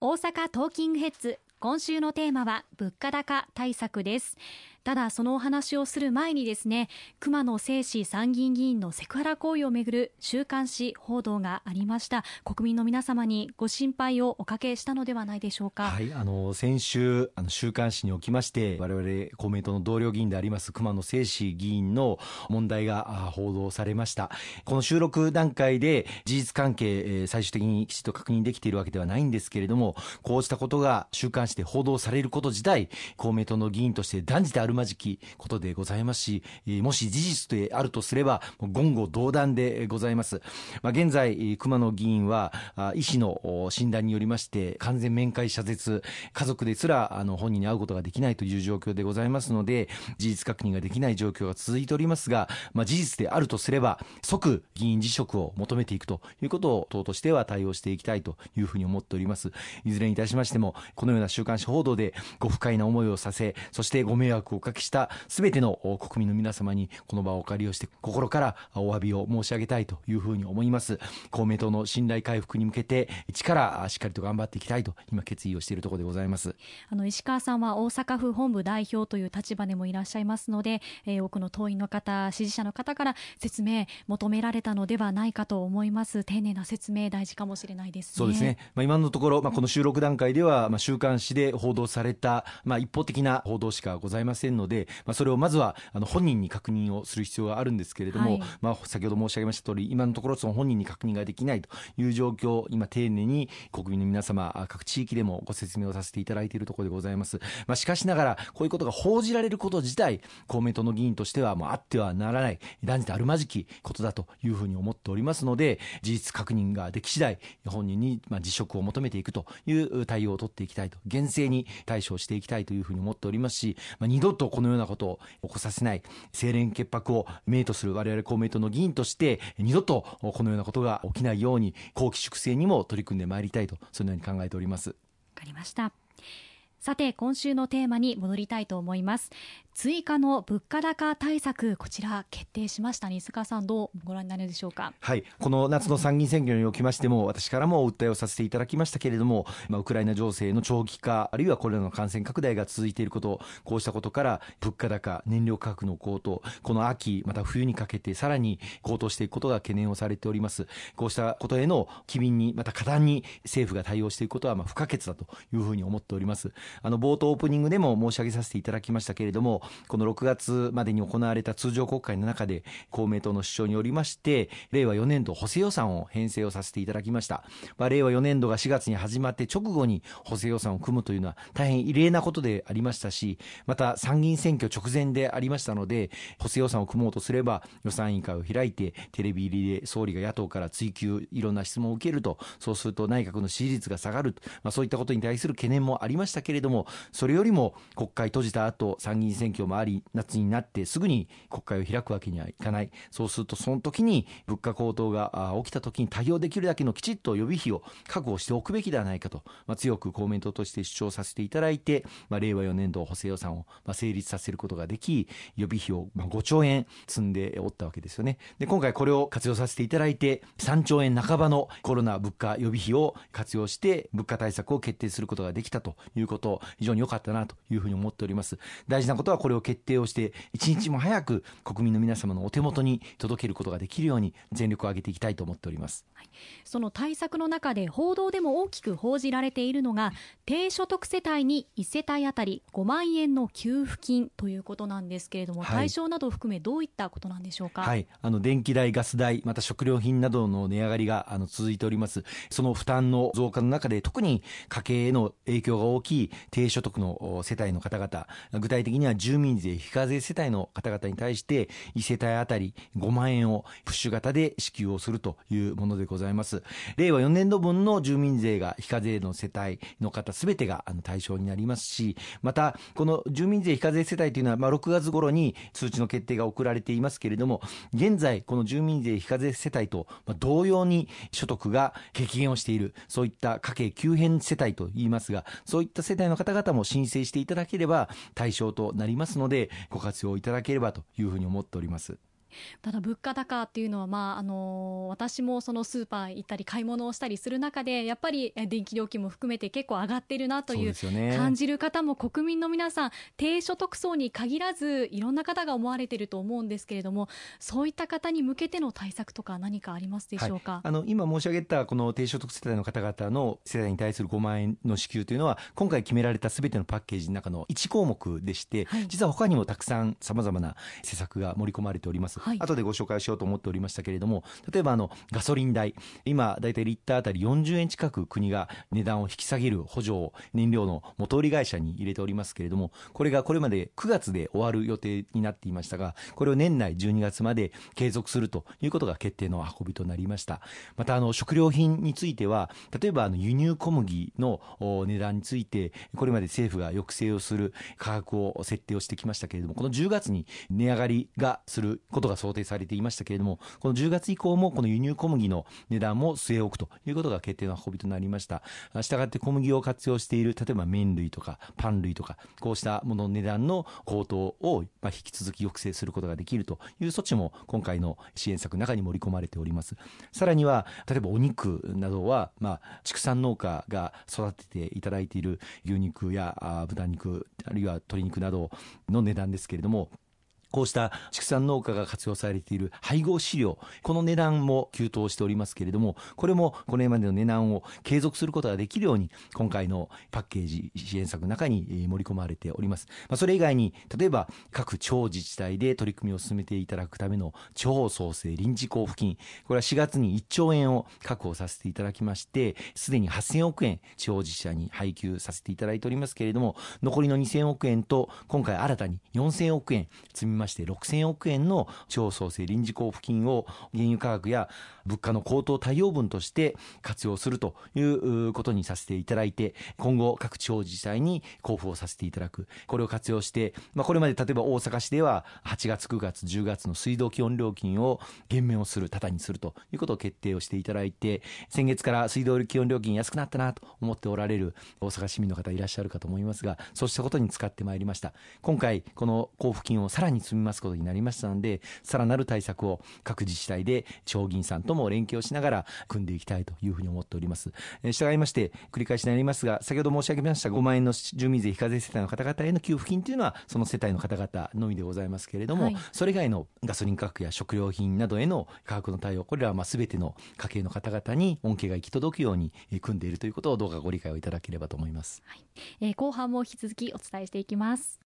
大阪トーキングヘッズ。今週のテーマは物価高対策です。ただそのお話をする前にですね熊野正史参議院議員のセクハラ行為をめぐる週刊誌報道がありました。国民の皆様にご心配をおかけしたのではないでしょうか。はいあの先週あの週刊誌におきまして我々公明党の同僚議員であります熊野正史議員の問題が報道されました。この収録段階で事実関係最終的にきちっと確認できているわけではないんですけれどもこうしたことが週刊誌で報道されること自体公明党の議員として断じてあるまじきことでございますし、もし事実であるとすれば、言語道断でございます。まあ、現在、熊野議員は、医師の診断によりまして、完全面会謝絶、家族ですら、あの、本人に会うことができないという状況でございますので、事実確認ができない状況が続いておりますが、まあ、事実であるとすれば、即議員辞職を求めていくということを党としては対応していきたいというふうに思っております。いずれにいたしましても、このような週刊誌報道でご不快な思いをさせ、そしてご迷惑をおかけした全ての国民の皆様にこの場をお借りをして心からお詫びを申し上げたいというふうに思います。公明党の信頼回復に向けて一からしっかりと頑張っていきたいと今決意をしているところでございます。あの石川さんは大阪府本部代表という立場でもいらっしゃいますので、えー、多くの党員の方支持者の方から説明求められたのではないかと思います。丁寧な説明大事かもしれないです、ね、そうですね、まあ、今のところ、まあ、この収録段階では、まあ、週刊誌で報道された、まあ、一方的な報道しかございませんので、まあ、それをまずはあの本人に確認をする必要があるんですけれども、はい、まあ、先ほど申し上げました通り今のところその本人に確認ができないという状況今丁寧に国民の皆様各地域でもご説明をさせていただいているところでございます、まあ、しかしながらこういうことが報じられること自体公明党の議員としてはもうあってはならない断じてあるまじきことだというふうに思っておりますので事実確認ができ次第本人にまあ辞職を求めていくという対応を取っていきたいと厳正に対処していきたいというふうに思っておりますし、まあ、二度とこのようなことを起こさせない清廉潔白を命とする我々公明党の議員として二度とこのようなことが起きないように後期粛清にも取り組んでまいりたいとそのように考えております。わかりました。さて今週のテーマに戻りたいと思います。追加の物価高対策こちら決定しました。西川さんどうご覧になるでしょうか？はい。この夏の参議院選挙におきましても私からもお訴えをさせていただきましたけれども、まあ、ウクライナ情勢の長期化あるいはこれらの感染拡大が続いていることこうしたことから物価高燃料価格の高騰この秋また冬にかけてさらに高騰していくことが懸念をされております。こうしたことへの機敏にまた果断に政府が対応していくことはまあ不可欠だというふうに思っております。あの冒頭オープニングでも申し上げさせていただきましたけれどもこの6月までに行われた通常国会の中で公明党の主張によりまして令和4年度補正予算を編成をさせていただきました、まあ、令和4年度が4月に始まって直後に補正予算を組むというのは大変異例なことでありましたしまた参議院選挙直前でありましたので補正予算を組もうとすれば予算委員会を開いてテレビ入りで総理が野党から追及いろんな質問を受けるとそうすると内閣の支持率が下がる、まあ、そういったことに対する懸念もありましたけれどもそれよりも国会閉じた後参議院選挙もあり夏になってすぐに国会を開くわけにはいかない。そうするとその時に物価高騰が起きた時に対応できるだけのきちっと予備費を確保しておくべきではないかと、まあ、強く公明党として主張させていただいて、まあ、令和4年度補正予算をまあ成立させることができ予備費をまあ5兆円積んでおったわけですよね。で今回これを活用させていただいて3兆円半ばのコロナ物価予備費を活用して物価対策を決定することができたということ非常に良かったなというふうに思っております。大事なことはこれを決定をして一日も早く国民の皆様のお手元に届けることができるように全力を挙げていきたいと思っております、はい、その対策の中で報道でも大きく報じられているのが低所得世帯に1世帯当たり5万円の給付金ということなんですけれども、はい、対象などを含めどういったことなんでしょうか、はい、あの電気代ガス代また食料品などの値上がりがあの続いております。その負担の増加の中で特に家計への影響が大きい低所得の世帯の方々具体的には住民税非課税世帯の方々に対して1世帯当たり5万円をプッシュ型で支給をするというものでございます。令和4年度分の住民税が非課税の世帯の方すべてが対象になりますしまたこの住民税非課税世帯というのはまあ6月頃に通知の決定が送られていますけれども現在この住民税非課税世帯と同様に所得が激減をしているそういった家計急変世帯といいますがそういった世帯の方々も申請していただければ対象となります。ますのでご活用いただければというふうに思っております。ただ物価高っていうのは、まああの私もそのスーパー行ったり買い物をしたりする中でやっぱり電気料金も含めて結構上がってるなという感じる方も国民の皆さん低所得層に限らずいろんな方が思われていると思うんですけれどもそういった方に向けての対策とか何かありますでしょうか、はい、あの今申し上げたこの低所得世帯の方々の世帯に対する5万円の支給というのは今回決められたすべてのパッケージの中の1項目でして、はい、実は他にもたくさんさまざまな施策が盛り込まれております、はい、後でご紹介しようと思っておりましたけれども例えばあのガソリン代今大体リッターあたり40円近く国が値段を引き下げる補助を燃料の元売り会社に入れておりますけれどもこれがこれまで9月で終わる予定になっていましたがこれを年内12月まで継続するということが決定の運びとなりました。またあの食料品については例えばあの輸入小麦の値段についてこれまで政府が抑制をする価格を設定をしてきましたけれどもこの10月に値上がりがすることが想定されていましたけれどもこの10月以降もこの輸入小麦の値段も据え置くということが決定の運びとなりました。したがって小麦を活用している例えば麺類とかパン類とかこうしたものの値段の高騰を引き続き抑制することができるという措置も今回の支援策の中に盛り込まれております。さらには例えばお肉などはまあ畜産農家が育てていただいている牛肉や豚肉あるいは鶏肉などの値段ですけれどもこうした畜産農家が活用されている配合飼料、この値段も急騰しておりますけれども、これもこれまでの値段を継続することができるように、今回のパッケージ支援策の中に盛り込まれております。まあ、それ以外に、例えば各町自治体で取り組みを進めていただくための地方創生臨時交付金、これは4月に1兆円を確保させていただきまして、すでに8000億円地方自治体に配給させていただいておりますけれども、残りの2000億円と今回新たに4000億円積みまして6000億円の地方創生臨時交付金を原油価格や物価の高騰対応分として活用するということにさせていただいて今後各地方自治体に交付をさせていただく。これを活用して、まあ、これまで例えば大阪市では8月9月10月の水道基本料金を減免をするただにするということを決定をしていただいて先月から水道基本料金安くなったなと思っておられる大阪市民の方いらっしゃるかと思いますがそうしたことに使ってまいりました。今回この交付金をさらに積みますことになりましたのでさらなる対策を各自治体で地方議員さんとも連携をしながら組んでいきたいというふうに思っております。えー、従いまして繰り返しになりますが先ほど申し上げました5万円の住民税非課税世帯の方々への給付金というのはその世帯の方々のみでございますけれども、はい、それ以外のガソリン価格や食料品などへの価格の対応これらはまあ全ての家計の方々に恩恵が行き届くように組んでいるということをどうかご理解をいただければと思います。はい、えー、後半も引き続きお伝えしていきます。